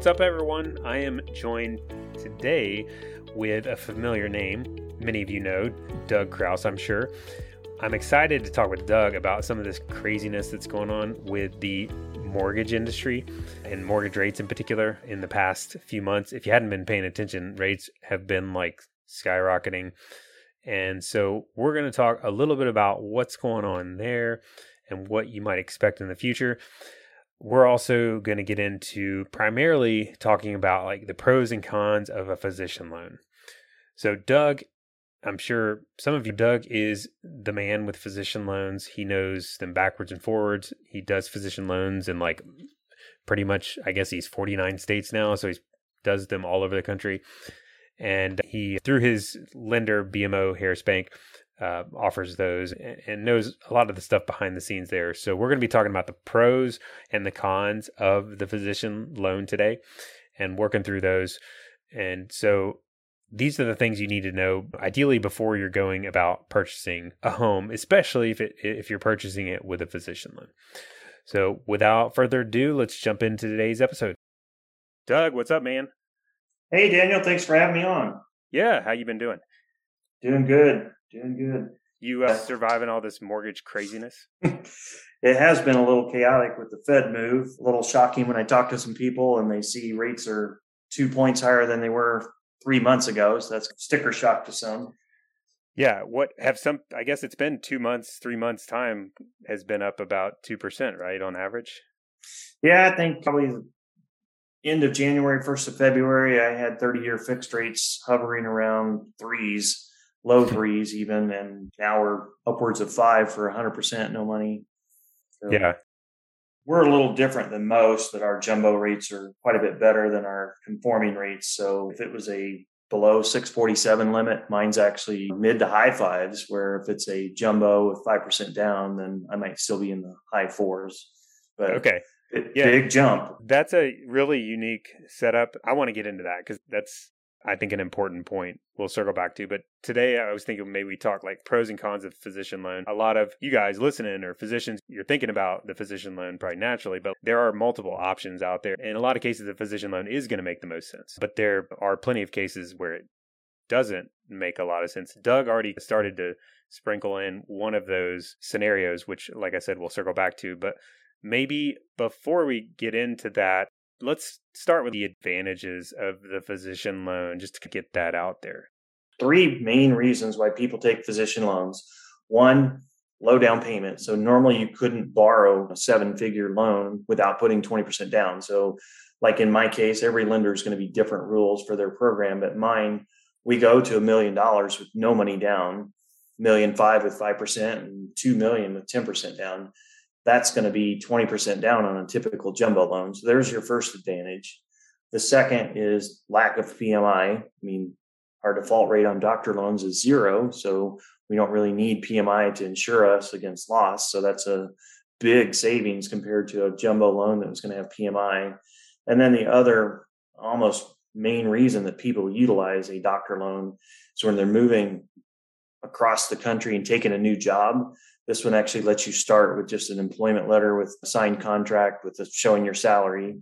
What's up, everyone? I am joined today with a familiar name. Many of you know Doug Crouse, I'm sure. I'm excited to talk with Doug about some of this craziness that's going on with the mortgage industry and mortgage rates in particular in the past few months. If you hadn't been paying attention, rates have been like skyrocketing. And so we're going to talk a little bit about what's going on there and what you might expect in the future. We're also going to get into primarily talking about like the pros and cons of a physician loan. So Doug, I'm sure some of you Doug is the man with physician loans. He knows them backwards and forwards. He does physician loans in like pretty much I guess he's 49 states now, so he does them all over the country. And he through his lender BMO Harris Bank uh, offers those and knows a lot of the stuff behind the scenes there. So we're going to be talking about the pros and the cons of the physician loan today and working through those. And so these are the things you need to know ideally before you're going about purchasing a home, especially if it if you're purchasing it with a physician loan. So without further ado, let's jump into today's episode. Doug, what's up, man? Hey Daniel, thanks for having me on. Yeah, how you been doing? Doing good. Doing good. You uh, surviving all this mortgage craziness? it has been a little chaotic with the Fed move. A little shocking when I talk to some people and they see rates are two points higher than they were three months ago. So that's sticker shock to some. Yeah. What have some, I guess it's been two months, three months' time has been up about 2%, right, on average? Yeah. I think probably end of January, 1st of February, I had 30 year fixed rates hovering around threes low threes even, and now we're upwards of five for 100% no money. So yeah. We're a little different than most, that our jumbo rates are quite a bit better than our conforming rates. So if it was a below 647 limit, mine's actually mid to high fives, where if it's a jumbo with 5% down, then I might still be in the high fours. But okay. yeah. Big jump. That's a really unique setup. I want to get into that because that's I think an important point we'll circle back to. But today I was thinking maybe we talk like pros and cons of physician loan. A lot of you guys listening or physicians, you're thinking about the physician loan probably naturally, but there are multiple options out there. In a lot of cases, the physician loan is going to make the most sense. But there are plenty of cases where it doesn't make a lot of sense. Doug already started to sprinkle in one of those scenarios, which, like I said, we'll circle back to. But maybe before we get into that, let's start with the advantages of the physician loan just to get that out there. Three main reasons why people take physician loans. One, low down payment. So normally you couldn't borrow a seven figure loan without putting 20% down. So like in my case, every lender is going to be different rules for their program, but mine, we go to a million dollars with no money down, million five with 5% and 2 million with 10% down that's going to be 20% down on a typical jumbo loan. So there's your first advantage. The second is lack of PMI. I mean, our default rate on doctor loans is zero. So we don't really need PMI to insure us against loss. So that's a big savings compared to a jumbo loan that was going to have PMI. And then the other almost main reason that people utilize a doctor loan is when they're moving across the country and taking a new job this one actually lets you start with just an employment letter with a signed contract with showing your salary.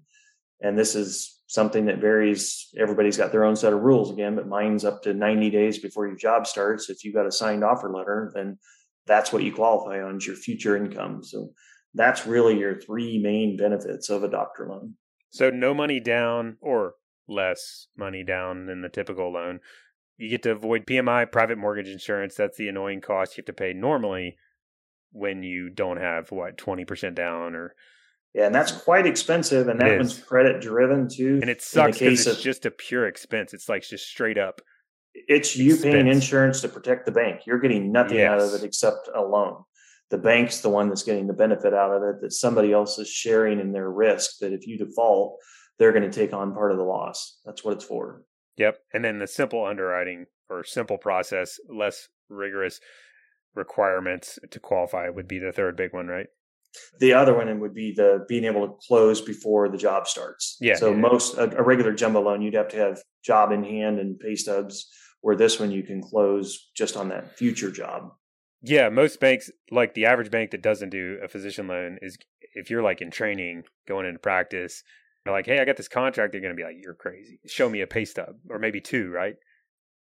And this is something that varies. Everybody's got their own set of rules again, but mine's up to 90 days before your job starts. If you've got a signed offer letter, then that's what you qualify on is your future income. So that's really your three main benefits of a doctor loan. So no money down or less money down than the typical loan. You get to avoid PMI, private mortgage insurance. That's the annoying cost you have to pay normally when you don't have what 20% down or yeah and that's quite expensive and that one's credit driven too and it sucks because it's of, just a pure expense it's like just straight up it's you expense. paying insurance to protect the bank you're getting nothing yes. out of it except a loan the bank's the one that's getting the benefit out of it that somebody else is sharing in their risk that if you default they're going to take on part of the loss that's what it's for yep and then the simple underwriting or simple process less rigorous requirements to qualify would be the third big one, right? The other one would be the being able to close before the job starts. Yeah. So yeah. most a, a regular jumbo loan, you'd have to have job in hand and pay stubs. Where this one you can close just on that future job. Yeah, most banks, like the average bank that doesn't do a physician loan, is if you're like in training, going into practice, like, hey, I got this contract, they're going to be like, you're crazy. Show me a pay stub or maybe two, right?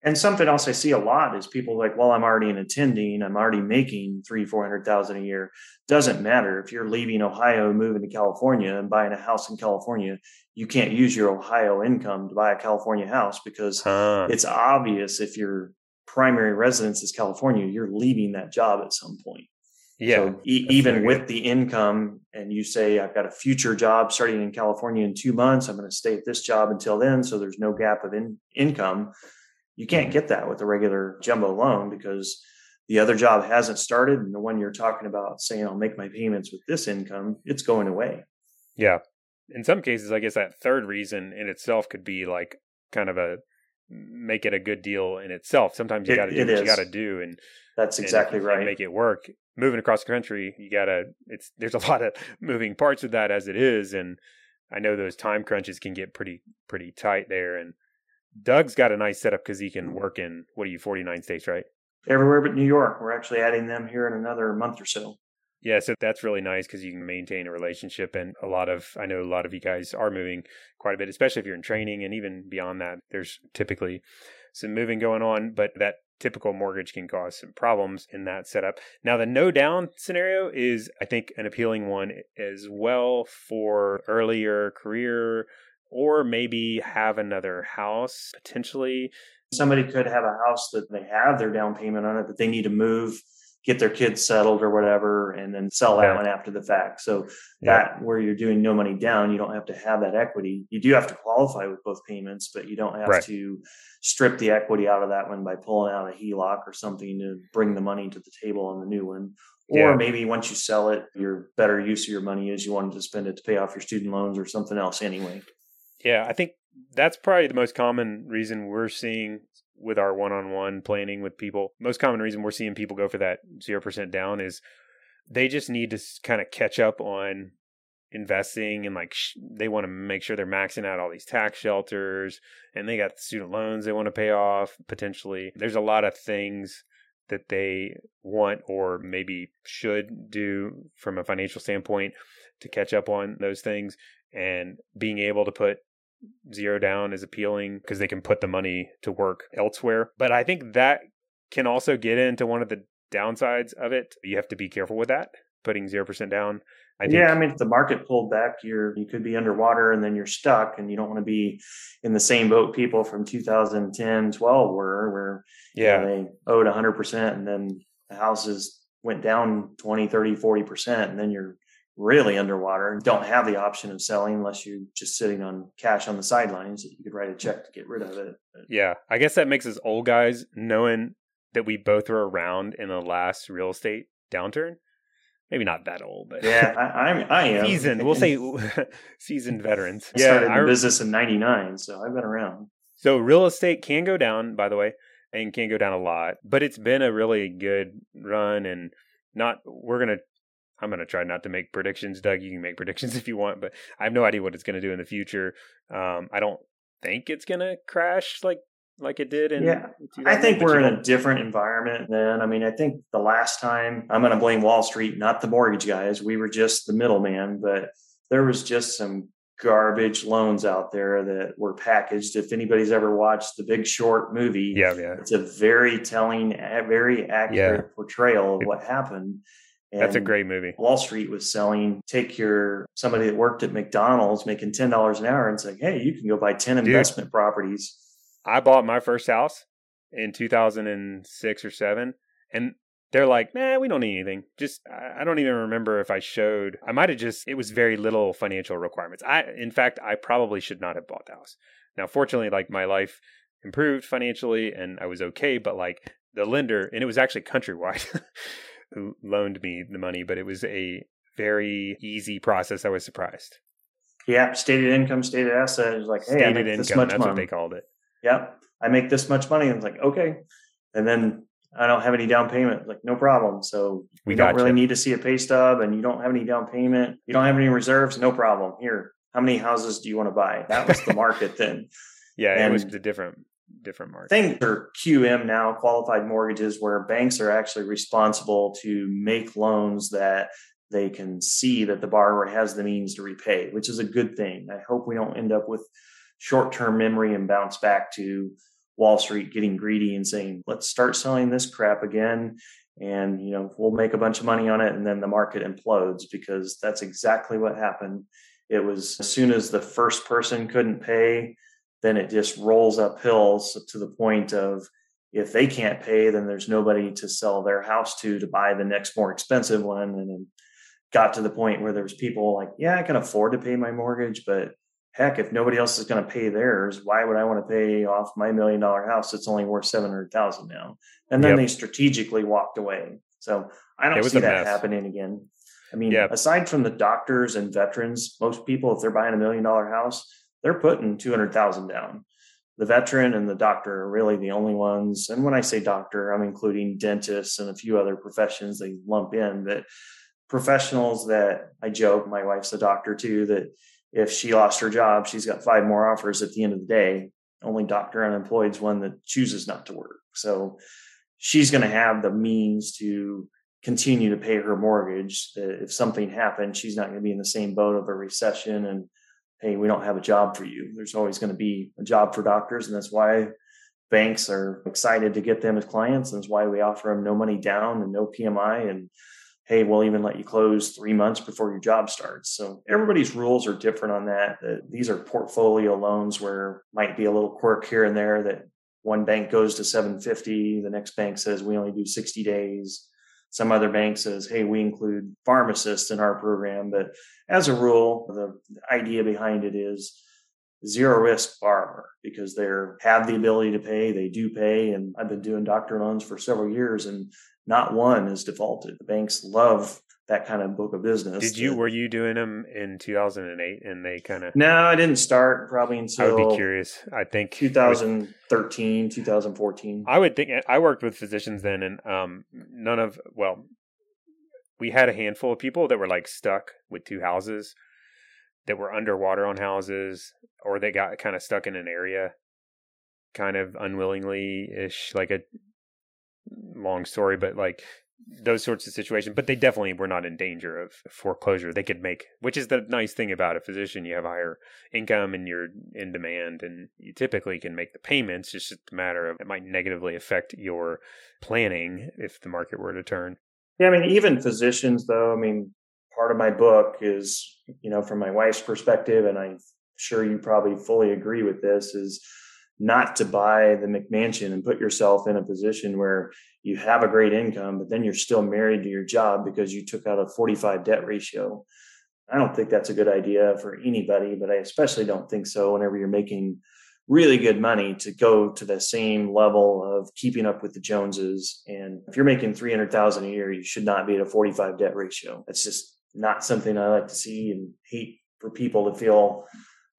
And something else I see a lot is people like, well, I'm already an attending, I'm already making three, four hundred thousand a year. Doesn't matter if you're leaving Ohio, moving to California, and buying a house in California. You can't use your Ohio income to buy a California house because huh. it's obvious if your primary residence is California, you're leaving that job at some point. Yeah. So e- even with the income, and you say, I've got a future job starting in California in two months, I'm going to stay at this job until then. So there's no gap of in- income you can't mm-hmm. get that with a regular jumbo loan because the other job hasn't started and the one you're talking about saying I'll make my payments with this income, it's going away. Yeah. In some cases, I guess that third reason in itself could be like kind of a make it a good deal in itself. Sometimes you got to do what is. you got to do, and that's exactly right. Make it work. Moving across the country, you got to. It's there's a lot of moving parts with that as it is, and I know those time crunches can get pretty pretty tight there. And Doug's got a nice setup because he can work in what are you 49 states, right? Everywhere but New York. We're actually adding them here in another month or so. Yeah, so that's really nice because you can maintain a relationship. And a lot of, I know a lot of you guys are moving quite a bit, especially if you're in training and even beyond that. There's typically some moving going on, but that typical mortgage can cause some problems in that setup. Now, the no down scenario is, I think, an appealing one as well for earlier career or maybe have another house potentially. Somebody could have a house that they have their down payment on it, but they need to move, get their kids settled or whatever, and then sell that yeah. one after the fact. So that yeah. where you're doing no money down, you don't have to have that equity. You do have to qualify with both payments, but you don't have right. to strip the equity out of that one by pulling out a HELOC or something to bring the money to the table on the new one. Or yeah. maybe once you sell it, your better use of your money is you wanted to spend it to pay off your student loans or something else anyway. Yeah, I think that's probably the most common reason we're seeing with our one-on-one planning with people. Most common reason we're seeing people go for that 0% down is they just need to kind of catch up on investing and like sh- they want to make sure they're maxing out all these tax shelters and they got student loans they want to pay off potentially. There's a lot of things that they want or maybe should do from a financial standpoint to catch up on those things and being able to put zero down is appealing because they can put the money to work elsewhere. But I think that can also get into one of the downsides of it. You have to be careful with that, putting 0% down. I think, yeah, I mean, if the market pulled back, you're you could be underwater and then you're stuck, and you don't want to be in the same boat people from 2010, 12 were, where yeah you know, they owed 100 percent, and then the houses went down 20, 30, 40 percent, and then you're really underwater and don't have the option of selling unless you're just sitting on cash on the sidelines that you could write a check to get rid of it. But, yeah. I guess that makes us old guys knowing that we both were around in the last real estate downturn. Maybe not that old, but yeah, I, I'm I am seasoned. We'll say seasoned veterans. I started yeah, the business in '99, so I've been around. So real estate can go down, by the way, and can go down a lot, but it's been a really good run, and not. We're gonna I'm going to try not to make predictions. Doug, you can make predictions if you want, but I have no idea what it's going to do in the future. Um, I don't think it's going to crash like like it did in yeah i think we're in a different environment then i mean i think the last time i'm going to blame wall street not the mortgage guys we were just the middleman but there was just some garbage loans out there that were packaged if anybody's ever watched the big short movie yeah yeah it's a very telling very accurate yeah. portrayal of what happened and That's a great movie. Wall Street was selling, take your somebody that worked at McDonald's making ten dollars an hour and say, Hey, you can go buy 10 Dude, investment properties. I bought my first house in two thousand and six or seven. And they're like, man, we don't need anything. Just I don't even remember if I showed I might have just it was very little financial requirements. I in fact I probably should not have bought the house. Now fortunately like my life improved financially and I was okay, but like the lender and it was actually countrywide. who loaned me the money, but it was a very easy process. I was surprised. Yeah, stated income, stated asset is like, hey, stated I make income, this much that's money. what they called it. Yep, I make this much money, and it's like, okay, and then I don't have any down payment. Like, no problem. So we don't really need to see a pay stub, and you don't have any down payment. You don't have any reserves. No problem. Here, how many houses do you want to buy? That was the market then. Yeah, and it was the different different market. Things are QM now, qualified mortgages, where banks are actually responsible to make loans that they can see that the borrower has the means to repay, which is a good thing. I hope we don't end up with short term memory and bounce back to Wall Street getting greedy and saying, let's start selling this crap again. And, you know, we'll make a bunch of money on it. And then the market implodes because that's exactly what happened. It was as soon as the first person couldn't pay, then it just rolls up hills to the point of if they can't pay, then there's nobody to sell their house to to buy the next more expensive one. And got to the point where there was people like, yeah, I can afford to pay my mortgage, but heck, if nobody else is going to pay theirs, why would I want to pay off my million dollar house that's only worth seven hundred thousand now? And then yep. they strategically walked away. So I don't see that mess. happening again. I mean, yep. aside from the doctors and veterans, most people, if they're buying a million dollar house, they're putting two hundred thousand down. The veteran and the doctor are really the only ones. And when I say doctor, I'm including dentists and a few other professions they lump in but professionals that I joke, my wife's a doctor too, that if she lost her job, she's got five more offers at the end of the day. Only doctor unemployed is one that chooses not to work. So she's going to have the means to continue to pay her mortgage. If something happened, she's not going to be in the same boat of a recession and, hey, we don't have a job for you. There's always going to be a job for doctors. And that's why banks are excited to get them as clients. And that's why we offer them no money down and no PMI and hey, we'll even let you close three months before your job starts. So everybody's rules are different on that. These are portfolio loans where might be a little quirk here and there that one bank goes to 750, the next bank says we only do 60 days. Some other bank says, hey, we include pharmacists in our program. But as a rule, the idea behind it is zero risk borrower because they have the ability to pay. They do pay. And I've been doing doctor loans for several years and not one is defaulted. The banks love that kind of book of business. Did you, were you doing them in 2008 and they kind of? No, I didn't start probably until. I would be curious. I think 2013, 2014. I would think, I worked with physicians then and um, none of, well, we had a handful of people that were like stuck with two houses that were underwater on houses or they got kind of stuck in an area kind of unwillingly ish like a long story but like those sorts of situations but they definitely were not in danger of foreclosure. They could make which is the nice thing about a physician. You have higher income and you're in demand and you typically can make the payments. It's just a matter of it might negatively affect your planning if the market were to turn. Yeah i mean even physicians though i mean part of my book is, you know, from my wife's perspective, and I'm sure you probably fully agree with this, is not to buy the McMansion and put yourself in a position where you have a great income, but then you're still married to your job because you took out a 45 debt ratio. I don't think that's a good idea for anybody, but I especially don't think so whenever you're making really good money to go to the same level of keeping up with the Joneses. And if you're making 300,000 a year, you should not be at a 45 debt ratio. That's just not something I like to see and hate for people to feel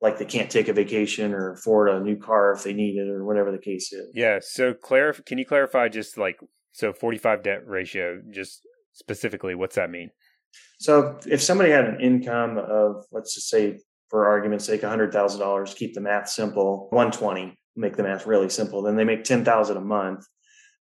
like they can't take a vacation or afford a new car if they need it or whatever the case is. Yeah. So, clarif- can you clarify just like so 45 debt ratio, just specifically, what's that mean? So, if somebody had an income of, let's just say, for argument's sake, $100,000, keep the math simple, 120, make the math really simple, then they make 10,000 a month,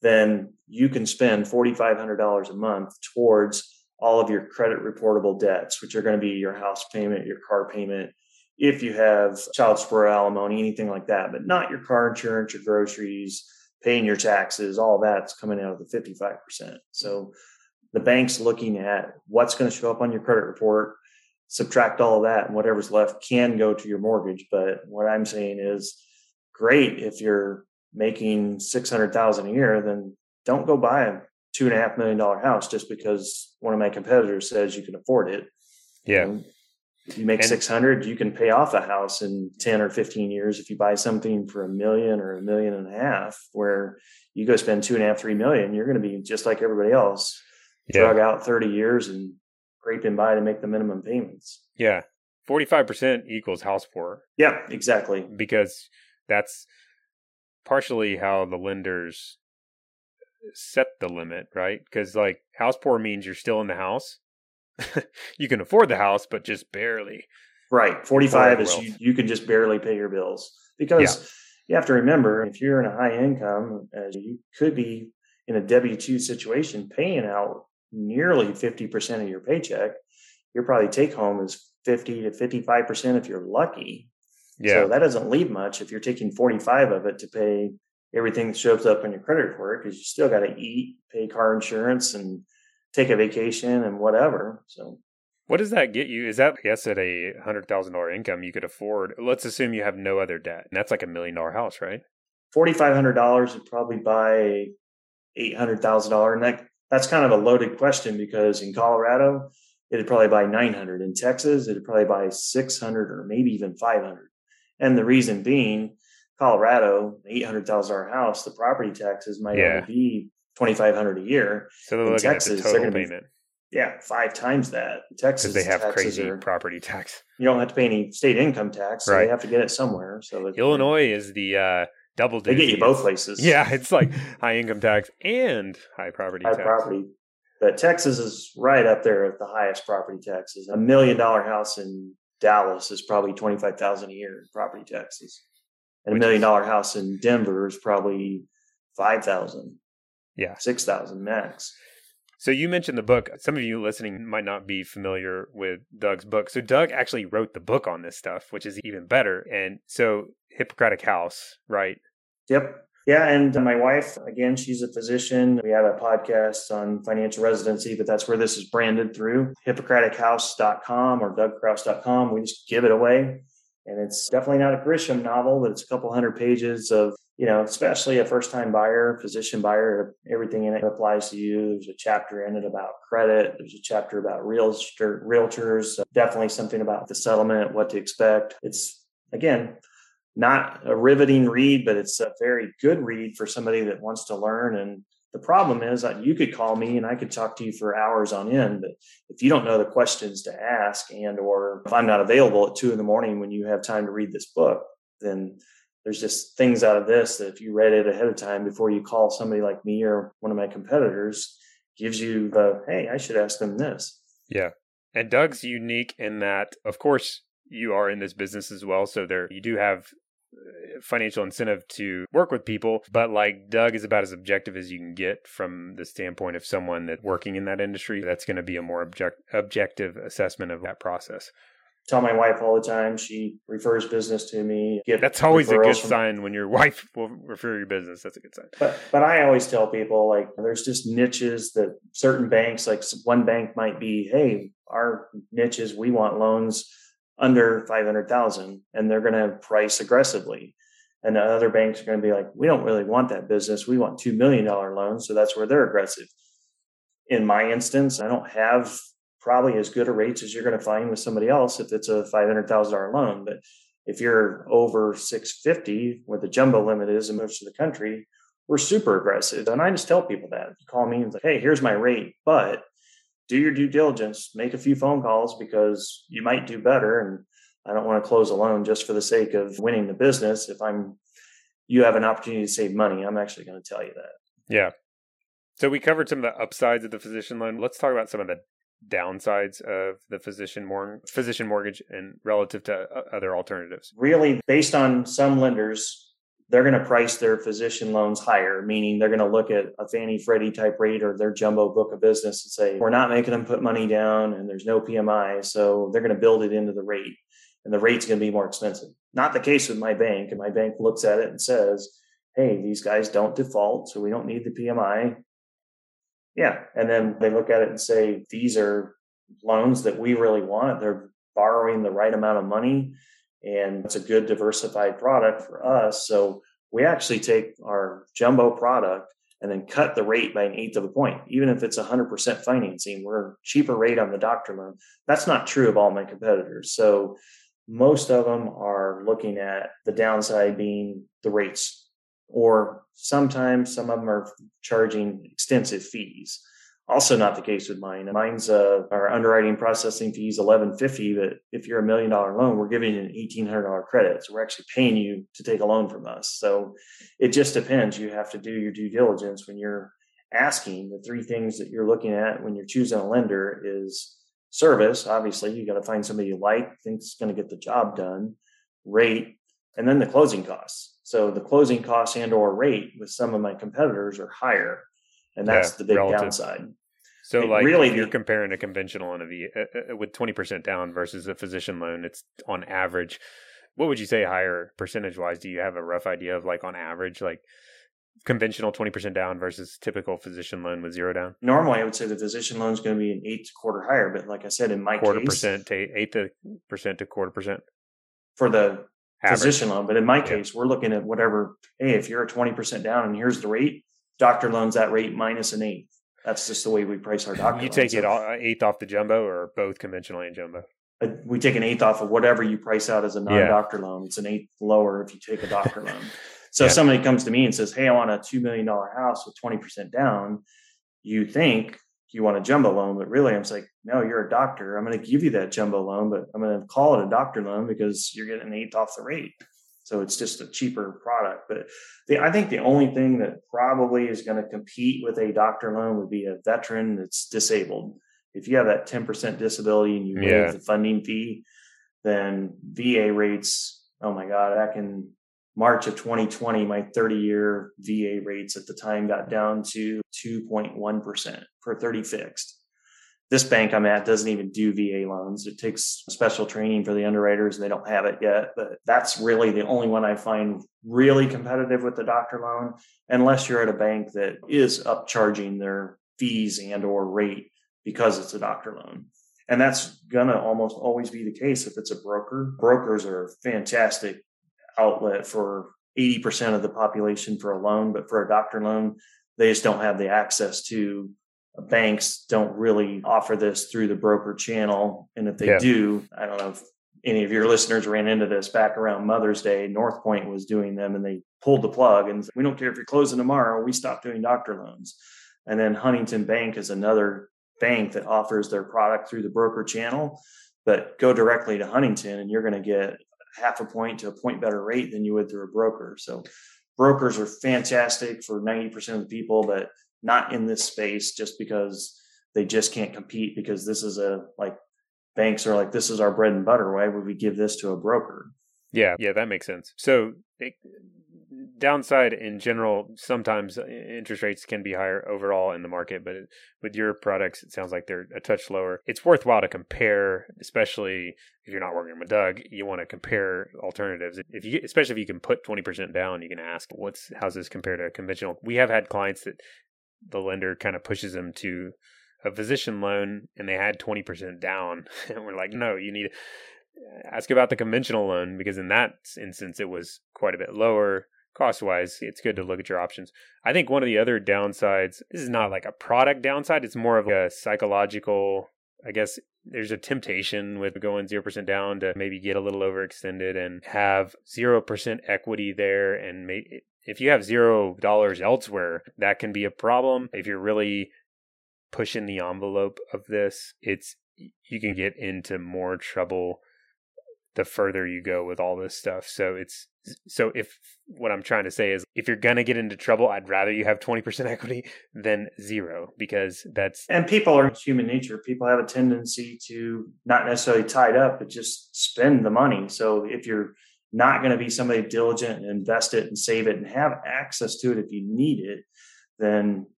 then you can spend $4,500 a month towards all of your credit reportable debts, which are going to be your house payment, your car payment, if you have child support, alimony, anything like that, but not your car insurance, your groceries, paying your taxes, all that's coming out of the 55%. So the bank's looking at what's going to show up on your credit report, subtract all of that, and whatever's left can go to your mortgage. But what I'm saying is great if you're making 600,000 a year, then don't go buy a two and a half million dollar house just because one of my competitors says you can afford it. Yeah. Um, if you make and, 600, you can pay off a house in 10 or 15 years. If you buy something for a million or a million and a half, where you go spend two and a half, three million, you're going to be just like everybody else, yeah. drug out 30 years and scraping by to make the minimum payments. Yeah. 45% equals house poor. Yeah, exactly. Because that's partially how the lenders set the limit, right? Because like house poor means you're still in the house. you can afford the house, but just barely. Right. 45 is you, you, can just barely pay your bills because yeah. you have to remember if you're in a high income, as you could be in a W 2 situation, paying out nearly 50% of your paycheck, your probably take home is 50 to 55% if you're lucky. Yeah. So that doesn't leave much if you're taking 45 of it to pay everything that shows up on your credit report because you still got to eat, pay car insurance, and take a vacation and whatever. So, what does that get you? Is that, guess, at a hundred thousand dollar income you could afford? Let's assume you have no other debt, and that's like a million dollar house, right? Forty five hundred dollars would probably buy eight hundred thousand dollar, and that that's kind of a loaded question because in Colorado it'd probably buy nine hundred. In Texas, it'd probably buy six hundred or maybe even five hundred. And the reason being, Colorado, eight hundred thousand dollar house, the property taxes might yeah. only be twenty five hundred a year. So they're in looking Texas, at the total payment. Be, yeah, five times that. Texas, they have crazy are, property tax. You don't have to pay any state income tax, so right. they have to get it somewhere. So Illinois is the uh, double. They get you both places. Yeah, it's like high income tax and high property high tax. property. But Texas is right up there with the highest property taxes. A million dollar house in Dallas is probably twenty five thousand a year in property taxes, and Which a million dollar house in Denver is probably five thousand. Yeah, six thousand max. So you mentioned the book. Some of you listening might not be familiar with Doug's book. So Doug actually wrote the book on this stuff, which is even better. And so Hippocratic House, right? Yep. Yeah, and my wife, again, she's a physician. We have a podcast on financial residency, but that's where this is branded through hippocratichouse.com or dougcrouse.com. We just give it away. And it's definitely not a Grisham novel, but it's a couple hundred pages of, you know, especially a first time buyer, physician buyer, everything in it applies to you. There's a chapter in it about credit. There's a chapter about realtor, realtors, definitely something about the settlement, what to expect. It's, again, not a riveting read, but it's a very good read for somebody that wants to learn. And the problem is that you could call me and I could talk to you for hours on end, but if you don't know the questions to ask and or if I'm not available at two in the morning when you have time to read this book, then there's just things out of this that if you read it ahead of time before you call somebody like me or one of my competitors, gives you the hey, I should ask them this. Yeah. And Doug's unique in that, of course, you are in this business as well. So there you do have financial incentive to work with people, but like Doug is about as objective as you can get from the standpoint of someone that working in that industry. That's going to be a more object, objective assessment of that process. Tell my wife all the time. She refers business to me. That's always a good from, sign when your wife will refer your business. That's a good sign. But but I always tell people like there's just niches that certain banks, like one bank might be, hey, our niches, we want loans under 500,000 and they're going to price aggressively. And the other banks are going to be like, we don't really want that business. We want $2 million loans. So that's where they're aggressive. In my instance, I don't have probably as good a rates as you're going to find with somebody else if it's a $500,000 loan. But if you're over 650 where the jumbo limit is in most of the country, we're super aggressive. And I just tell people that. Call me and say, hey, here's my rate, but do your due diligence, make a few phone calls because you might do better. And I don't want to close a loan just for the sake of winning the business. If I'm, you have an opportunity to save money, I'm actually going to tell you that. Yeah. So we covered some of the upsides of the physician loan. Let's talk about some of the downsides of the physician mor- physician mortgage and relative to uh, other alternatives. Really, based on some lenders, they're going to price their physician loans higher, meaning they're going to look at a Fannie Freddie type rate or their jumbo book of business and say, we're not making them put money down and there's no PMI. So they're going to build it into the rate and the rate's going to be more expensive. Not the case with my bank. And my bank looks at it and says, hey, these guys don't default. So we don't need the PMI. Yeah. And then they look at it and say, these are loans that we really want. They're borrowing the right amount of money and it's a good diversified product for us. So we actually take our jumbo product and then cut the rate by an eighth of a point. Even if it's 100% financing, we're cheaper rate on the doctor loan. That's not true of all my competitors. So most of them are looking at the downside being the rates, or sometimes some of them are charging extensive fees. Also, not the case with mine. Mine's uh, our underwriting processing fees eleven fifty, but if you're a million dollar loan, we're giving you an eighteen hundred dollar credit. So we're actually paying you to take a loan from us. So it just depends. You have to do your due diligence when you're asking. The three things that you're looking at when you're choosing a lender is service. Obviously, you got to find somebody you like, thinks going to get the job done, rate, and then the closing costs. So the closing costs and or rate with some of my competitors are higher and that's yeah, the big relative. downside. So, It like, really you're comparing a conventional and a V uh, with 20% down versus a physician loan, it's on average. What would you say higher percentage wise? Do you have a rough idea of like on average, like conventional 20% down versus typical physician loan with zero down? Normally, I would say the physician loan is going to be an eighth quarter higher, but like I said, in my Quarter case, percent to eighth to percent to quarter percent for the average. physician loan. But in my Yeah. case, we're looking at whatever. Hey, if you're a twenty percent down and here's the rate, doctor loans that rate minus an eighth. That's just the way we price our doctor. You loans. take it all, eighth off the jumbo or both conventional and jumbo? uh, we take an eighth off of whatever you price out as a non-doctor loan. It's an eighth lower if you take a doctor loan. So Yeah. if somebody comes to me and says, "Hey, I want a two million dollar house with twenty percent down," you think you want a jumbo loan, but really, I'm like, "No, you're a doctor. I'm going to give you that jumbo loan, but I'm going to call it a doctor loan because you're getting an eighth off the rate." So it's just a cheaper product. But the, I think the only thing that probably is going to compete with a doctor loan would be a veteran that's disabled. If you have that 10% disability and you waive Yeah. the funding fee, then VA rates, oh my God, back in March of 2020, my 30 year VA rates at the time got down to 2.1% for 30 fixed. This bank I'm at doesn't even do VA loans. It takes special training for the underwriters and they don't have it yet. But that's really the only one I find really competitive with the doctor loan, unless you're at a bank that is upcharging their fees and or rate because it's a doctor loan. And that's gonna almost always be the case if it's a broker. Brokers are a fantastic outlet for 80% of the population for a loan, but for a doctor loan, they just don't have the access to banks don't really offer this through the broker channel. And if they Yeah. do, I don't know if any of your listeners ran into this back around Mother's Day. NorthPointe was doing them and they pulled the plug and said, we don't care if you're closing tomorrow, we stopped doing doctor loans. And then Huntington Bank is another bank that offers their product through the broker channel, but go directly to Huntington and you're going to get half a point to a point better rate than you would through a broker. So brokers are fantastic for 90% of the people, but not in this space just because they just can't compete because this is a like banks are like this is our bread and butter. Why would we give this to a broker? Yeah, yeah, that makes sense. So, it, downside in general, sometimes uh, interest rates can be higher overall in the market, but with your products, it sounds like they're a touch lower. It's worthwhile to compare, especially if you're not working with Doug. You want to compare alternatives. If you, especially if you can put twenty percent down, you can ask, "What's how's this compared to conventional?" We have had clients that the lender kind of pushes them to a physician loan and they had 20% down. And we're like no you need ask about the conventional loan because in that instance it was quite a bit lower cost wise it's good to look at your options. I think one of the other downsides this is not like a product downside it's more of a psychological i guess there's a temptation with going 0% down to maybe get a little overextended and have 0% equity there and may, if you have zero dollars elsewhere that can be a problem if you're really pushing the envelope of this it's you can get into more trouble the further you go with all this stuff. So it's so if what I'm trying to say is if you're gonna get into trouble, I'd rather you have 20% equity than zero because that's And people are human nature. People have a tendency to not necessarily tied up, but just spend the money. So if you're not going to be somebody diligent and invest it and save it and have access to it if you need it, then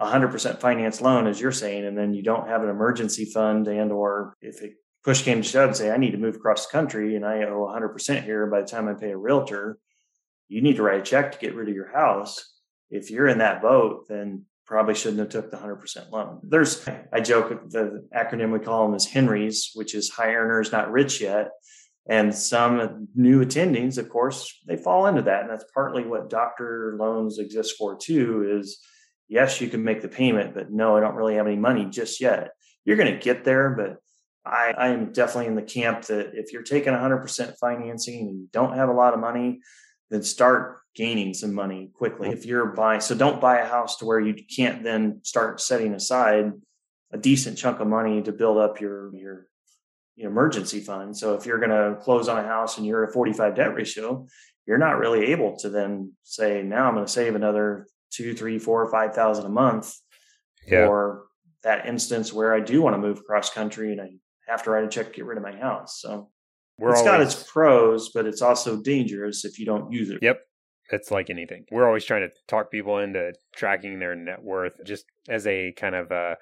100% finance loan, as you're saying, and then you don't have an emergency fund and or if it push came to shove and say, I need to move across the country and I owe 100% here. By the time I pay a realtor, you need to write a check to get rid of your house. If you're in that boat, then probably shouldn't have took the 100% loan. There's, I joke, the acronym we call them is Henry's, which is high earners, not rich yet. And some new attendings, of course, they fall into that. And that's partly what doctor loans exist for too, is yes, you can make the payment, but no, I don't really have any money just yet. You're going to get there, but I, I am definitely in the camp that if you're taking 100% financing and you don't have a lot of money, then start gaining some money quickly. Mm-hmm. If you're buying, so don't buy a house to where you can't then start setting aside a decent chunk of money to build up your your, your emergency fund. So if you're going to close on a house and you're a 45 debt ratio, you're not really able to then say, now I'm going to save another two, three, four, five thousand a month yeah. or that instance where I do want to move cross country and I have to write a check to get rid of my house. So We're it's got its pros, but it's also dangerous if you don't use it. Yep. It's like anything. We're always trying to talk people into tracking their net worth just as a kind of uh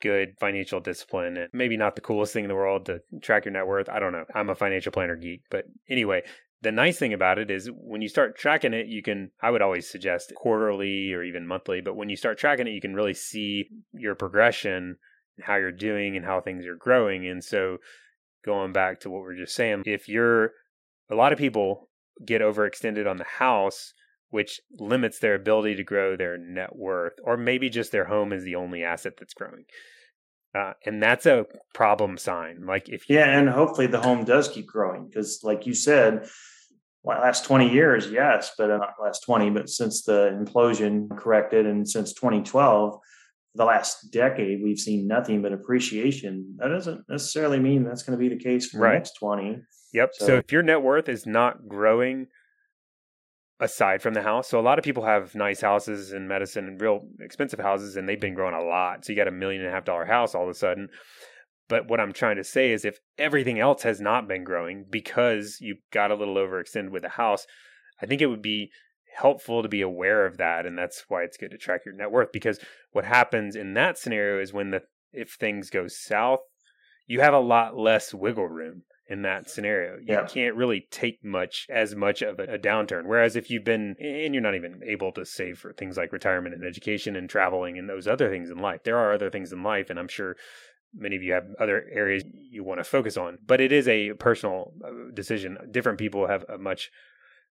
good financial discipline and maybe not the coolest thing in the world to track your net worth. I don't know. I'm a financial planner geek, but anyway, the nice thing about it is when you start tracking it, you can, I would always suggest quarterly or even monthly, but when you start tracking it, you can really see your progression and how you're doing and how things are growing. And so going back to what we are just saying, if you're, a lot of people get overextended on the house, which limits their ability to grow their net worth, or maybe just their home is the only asset that's growing. Uh, and that's a problem sign. Like if you, yeah, and hopefully the home does keep growing because, like you said, last 20 years, yes, but uh, not last 20, but since the implosion corrected and since 2012, the last decade, we've seen nothing but appreciation. That doesn't necessarily mean that's going to be the case for right. the next 20. Yep. So, so if your net worth is not growing aside from the house, so a lot of people have nice houses in Medicine and real expensive houses, and they've been growing a lot. So you got a million and a half dollar house all of a sudden. But what I'm trying to say is if everything else has not been growing because you got a little overextended with the house, I think it would be helpful to be aware of that. And that's why it's good to track your net worth because what happens in that scenario is when the if things go south, you have a lot less wiggle room in that scenario. You yeah. can't really take much as much of a, a, downturn. Whereas if you've been and you're not even able to save for things like retirement and education and traveling and those other things in life. There are other things in life and I'm sure many of you have other areas you want to focus on but it is a personal uh, decision different people have a much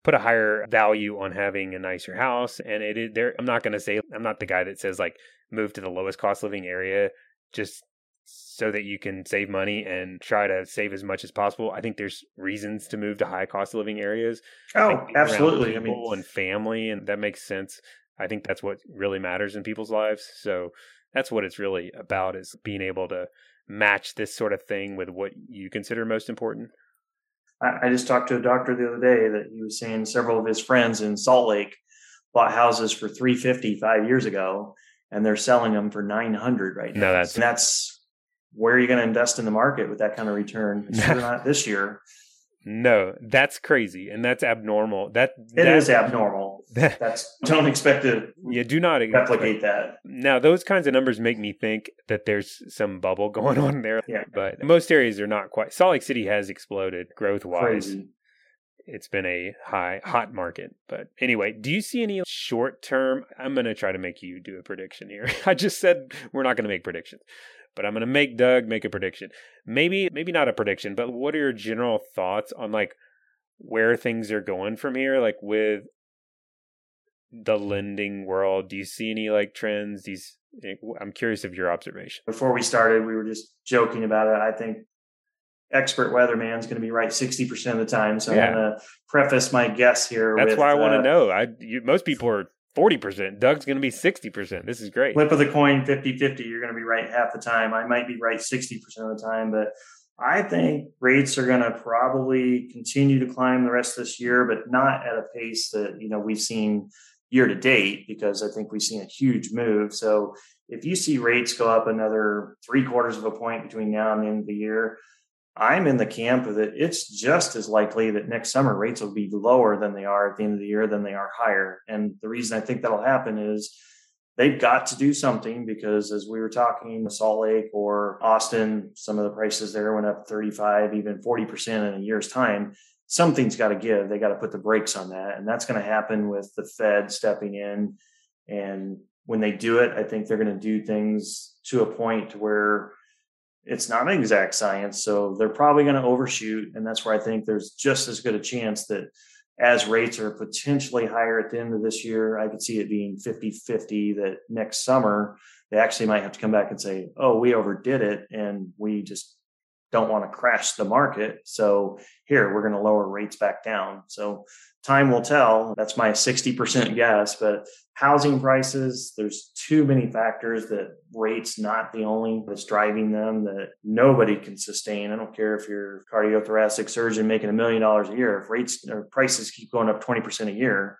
put a higher value on having a nicer house and it is there i'm not going to say i'm not the guy that says like move to the lowest cost living area just so that you can save money and try to save as much as possible. I think there's reasons to move to high cost of living areas. Oh, absolutely. I mean, and family, and that makes sense. I think that's what really matters in people's lives. So that's what it's really about is being able to match this sort of thing with what you consider most important. I just talked to a doctor the other day that he was saying several of his friends in Salt Lake bought houses for 350 five years ago and they're selling them for 900 right now. No, that's, and that's where are you going to invest in the market with that kind of return? Sure not this year. No, that's crazy and that's abnormal. That it that, is abnormal. That, that's don't expect to. Yeah, do not replicate that. Now, those kinds of numbers make me think that there's some bubble going on there. Yeah, but most areas are not quite. Salt Lake City has exploded growth wise. It's been a high hot market. But anyway, do you see any short term? I'm going to try to make you do a prediction here. I just said we're not going to make predictions but I'm going to make Doug make a prediction. Maybe maybe not a prediction, but what are your general thoughts on like where things are going from here like with the lending world? Do you see any like trends? These I'm curious of your observation. Before we started, we were just joking about it. I think expert weatherman's going to be right 60% of the time. So yeah. I'm going to preface my guess here. That's with, why I want to uh, know. I you, most people are 40%. Doug's going to be 60%. This is great. Flip of the coin 50 50. You're going to be right half the time. I might be right 60% of the time, but I think rates are going to probably continue to climb the rest of this year, but not at a pace that, you know, we've seen year to date because I think we've seen a huge move. So if you see rates go up another three quarters of a point between now and the end of the year, I'm in the camp that it's just as likely that next summer rates will be lower than they are at the end of the year than they are higher. And the reason I think that'll happen is they've got to do something because as we were talking Salt Lake or Austin, some of the prices there went up 35, even 40% in a year's time. Something's got to give. They got to put the brakes on that. And that's going to happen with the Fed stepping in. And when they do it, I think they're going to do things to a point where it's not an exact science. So they're probably going to overshoot. And that's where I think there's just as good a chance that as rates are potentially higher at the end of this year, I could see it being 50 50 that next summer they actually might have to come back and say, oh, we overdid it and we just don't want to crash the market. So here, we're going to lower rates back down. So time will tell. That's my 60% guess. But housing prices, there's too many factors that rates not the only that's driving them that nobody can sustain. I don't care if you're cardiothoracic surgeon making a million dollars a year. If rates or prices keep going up 20% a year,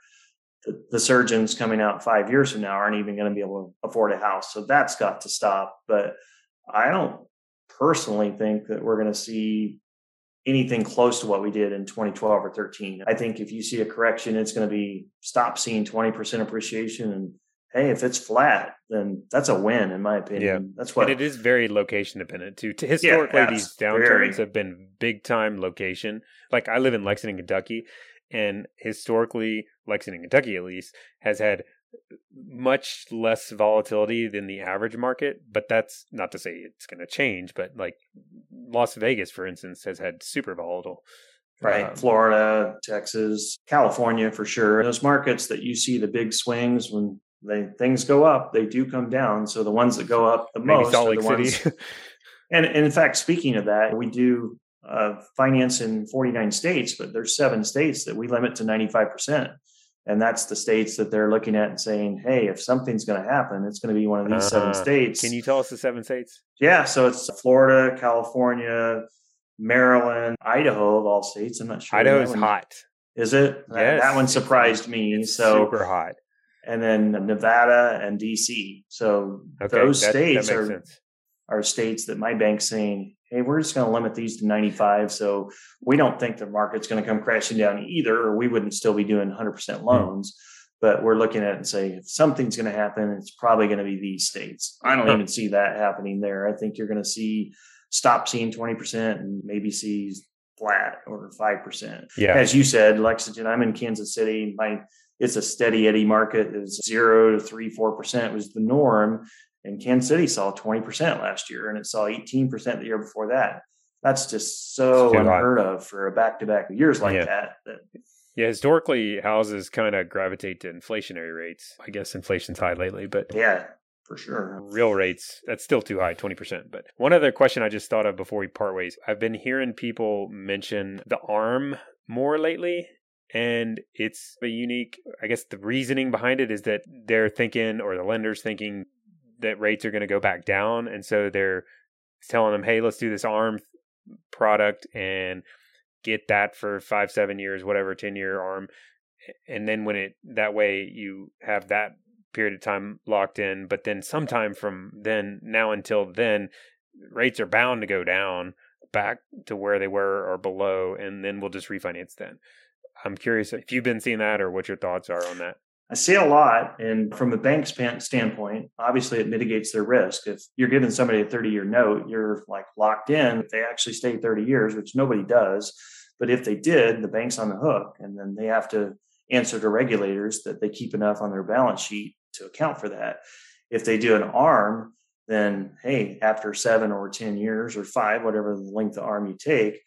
the, the surgeons coming out five years from now aren't even going to be able to afford a house. So that's got to stop. But I don't personally think that we're going to see anything close to what we did in 2012 or 13. I think if you see a correction, it's going to be stop seeing 20% appreciation and hey, if it's flat, then that's a win in my opinion. Yeah. That's what and it is very location dependent too. Historically, Yeah, these downturns very- have been big time location. Like I live in Lexington, Kentucky, and historically, Lexington, Kentucky, at least, has had much less volatility than the average market. But that's not to say it's going to change. But like Las Vegas, for instance, has had super volatile. right? Um, Florida, Texas, California for sure. Those markets that you see the big swings when they things go up, they do come down. So the ones that go up the most Salt are the ones. And, and in fact, speaking of that, we do uh, finance in 49 states, but there's seven states that we limit to 95%. And that's the states that they're looking at and saying, hey, if something's going to happen, it's going to be one of these seven Uh, states. Can you tell us the seven states? Yeah, so it's Florida, California, Maryland, Idaho of all states. I'm not sure. Idaho's that one- hot. Is it? That- Yes, that one surprised me. It's So, super hot. and then Nevada and DC. So Okay, those that, that states makes are sense. are states that my bank's saying, hey, we're just going to limit these to 95. So we don't think the market's going to come crashing down either, or we wouldn't still be doing 100% Hmm. loans. But we're looking at it and say, if something's going to happen, it's probably going to be these states. I don't even see that happening there. I think you're going to see stop seeing 20% and maybe see flat or 5%. Yeah. As you said, Lexington, I'm in Kansas City. My it's a steady eddy market. Is zero to three, four percent was the norm. And Kansas City saw 20% last year and it saw 18% the year before that. That's just so It's too high. unheard of for a back to back years like Yeah. that. that. Yeah, historically, houses kind of gravitate to inflationary rates. I guess inflation's high lately, but Yeah, for sure. real rates, that's still too high, 20%. But one other question I just thought of before we part ways I've been hearing people mention the ARM more lately. And it's a unique, I guess the reasoning behind it is that they're thinking, or the lender's thinking, that rates are going to go back down. And so they're telling them, hey, let's do this ARM product and get that for five, seven years, whatever, 10 year ARM. And then when it, that way you have that period of time locked in. But then sometime from then, now until then, rates are bound to go down back to where they were or below. And then we'll just refinance then. I'm curious if you've been seeing that or what your thoughts are on that. I see a lot. And from a bank span- standpoint, obviously it mitigates their risk. If you're giving somebody a 30 year note, you're like locked in. If they actually stay 30 years, which nobody does. But if they did, the bank's on the hook. And then they have to answer to regulators that they keep enough on their balance sheet to account for that. If they do an arm, then hey, after seven or 10 years or five, whatever the length of arm you take,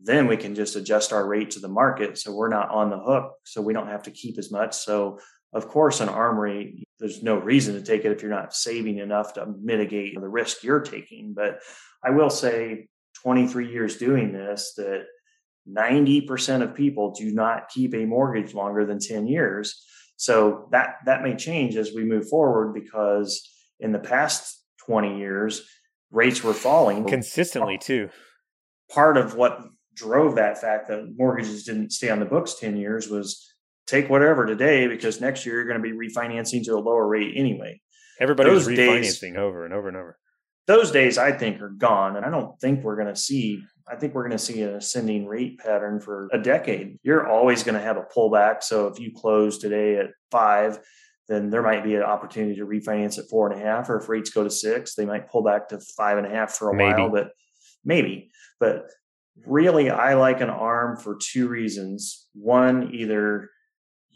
then we can just adjust our rate to the market. So we're not on the hook. So we don't have to keep as much. So of course, an armory, there's no reason to take it if you're not saving enough to mitigate the risk you're taking. But I will say 23 years doing this that 90% of people do not keep a mortgage longer than 10 years. So that that may change as we move forward because in the past 20 years, rates were falling. Consistently, too. Part of what drove that fact that mortgages didn't stay on the books 10 years was take whatever today because next year you're going to be refinancing to a lower rate anyway. Everybody was Those days- refinancing over and over and over. Those days I think are gone and I don't think we're going to see I think we're going to see an ascending rate pattern for a decade. You're always going to have a pullback. So if you close today at 5 then there might be an opportunity to refinance at four and a half, or if rates go to six, they might pull back to five and a half for a Maybe. while, but maybe. But really, I like an arm for two reasons. One, either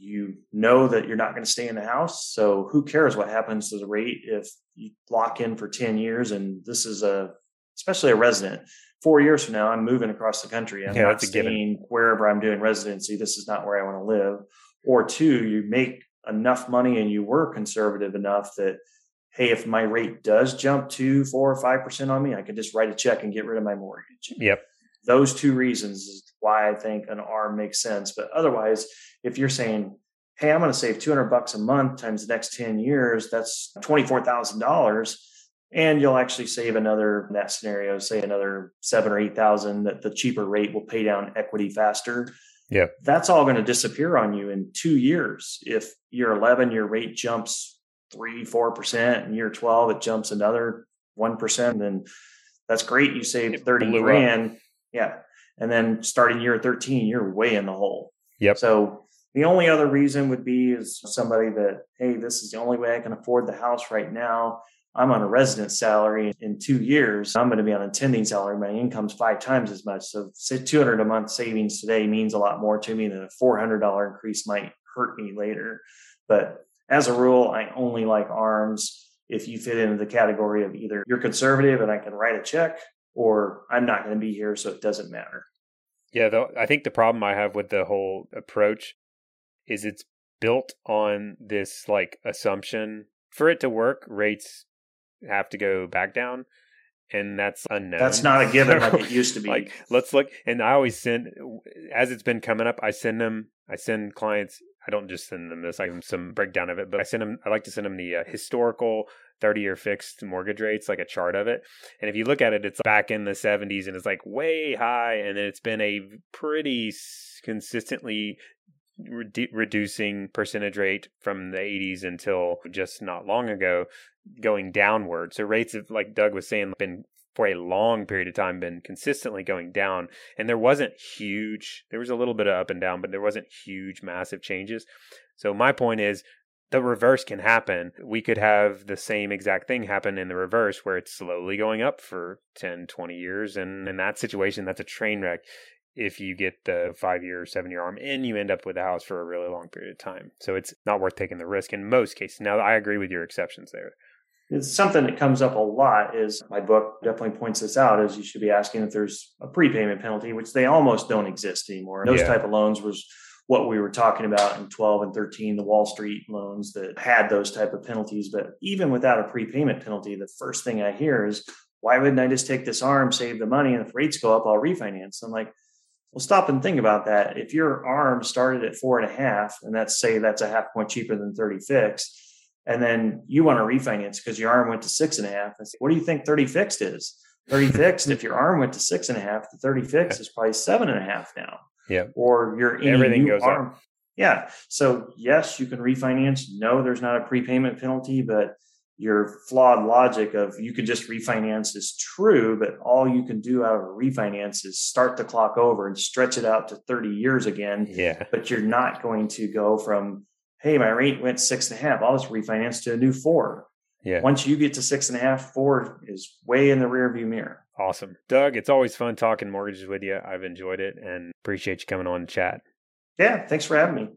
you know that you're not going to stay in the house. So who cares what happens to the rate if you lock in for 10 years and this is a, especially a resident, four years from now, I'm moving across the country. I'm Yeah, not staying wherever I'm doing residency. This is not where I want to live. Or two, you make enough money and you were conservative enough that, hey, if my rate does jump to four or 5% on me, I could just write a check and get rid of my mortgage Yep. those two reasons is why I think an arm makes sense. But otherwise, if you're saying, Hey, I'm going to save 200 bucks a month times the next 10 years, that's $24,000. And you'll actually save another, in that scenario, say another seven or 8,000 that the cheaper rate will pay down equity faster. Yeah. That's all going to disappear on you in two years. If year 11, your rate jumps three, 4%, and year 12, it jumps another 1%, then that's great. You saved 30 blew up. grand. Yeah. And then starting year 13, you're way in the hole. Yep. So The only other reason would be is somebody that, hey, this is the only way I can afford the house right now. I'm on a resident salary in two years. I'm going to be on a attending salary. My income's five times as much. So say 200 a month savings today means a lot more to me than a $400 increase might hurt me later. But as a rule, I only like arms if you fit into the category of either you're conservative and I can write a check or I'm not going to be here. So it doesn't matter. Yeah. Though I think the problem I have with the whole approach is it's built on this like assumption for it to work, rates have to go back down and that's unknown. That's not a given so, like it used to be. Like let's look and I always send as it's been coming up, I send them I send clients I don't just send them this, I give them some breakdown of it, but I send them I like to send them the uh, historical 30 year fixed mortgage rates, like a chart of it. And if you look at it, it's back in the 70s and it's like way high and then it's been a pretty consistently Redu- reducing percentage rate from the 80s until just not long ago going downward. So rates have like doug was saying been for a long period of time been consistently going down. And there wasn't huge there was a little bit of up and down but there wasn't huge massive changes. So my point is the reverse can happen. We could have the same exact thing happen in the reverse where it's slowly going up for 10 20 years and in that situation that's a train wreck if you get the five year or seven year arm and you end up with a house for a really long period of time. So it's not worth taking the risk in most cases. Now, I agree with your exceptions there. It's something that comes up a lot is my book definitely points this out is you should be asking if there's a prepayment penalty, which they almost don't exist anymore. Those yeah. type of loans was what we were talking about in 12 and 13, the Wall Street loans that had those type of penalties. But even without a prepayment penalty, the first thing I hear is, why wouldn't I just take this arm, save the money, and if rates go up, I'll refinance? I'm like, well, stop and think about that. If your arm started at four and a half, and that's say that's a half point cheaper than 30 fixed, and then you want to refinance because your arm went to six and a half, and say, what do you think 30 fixed is? 30 fixed, if your arm went to six and a half, the 30 fixed is probably seven and a half now. Yeah. Or your everything goes arm. up. Yeah. So yes, you can refinance. No, there's not a prepayment penalty, but your flawed logic of you could just refinance is true, but all you can do out of a refinance is start the clock over and stretch it out to 30 years again. Yeah. But you're not going to go from, hey, my rate went six and a half. I'll just refinance to a new four. Yeah. Once you get to six and a half, four is way in the rearview mirror. Awesome. Doug, it's always fun talking mortgages with you. I've enjoyed it and appreciate you coming on and chat. Yeah. Thanks for having me.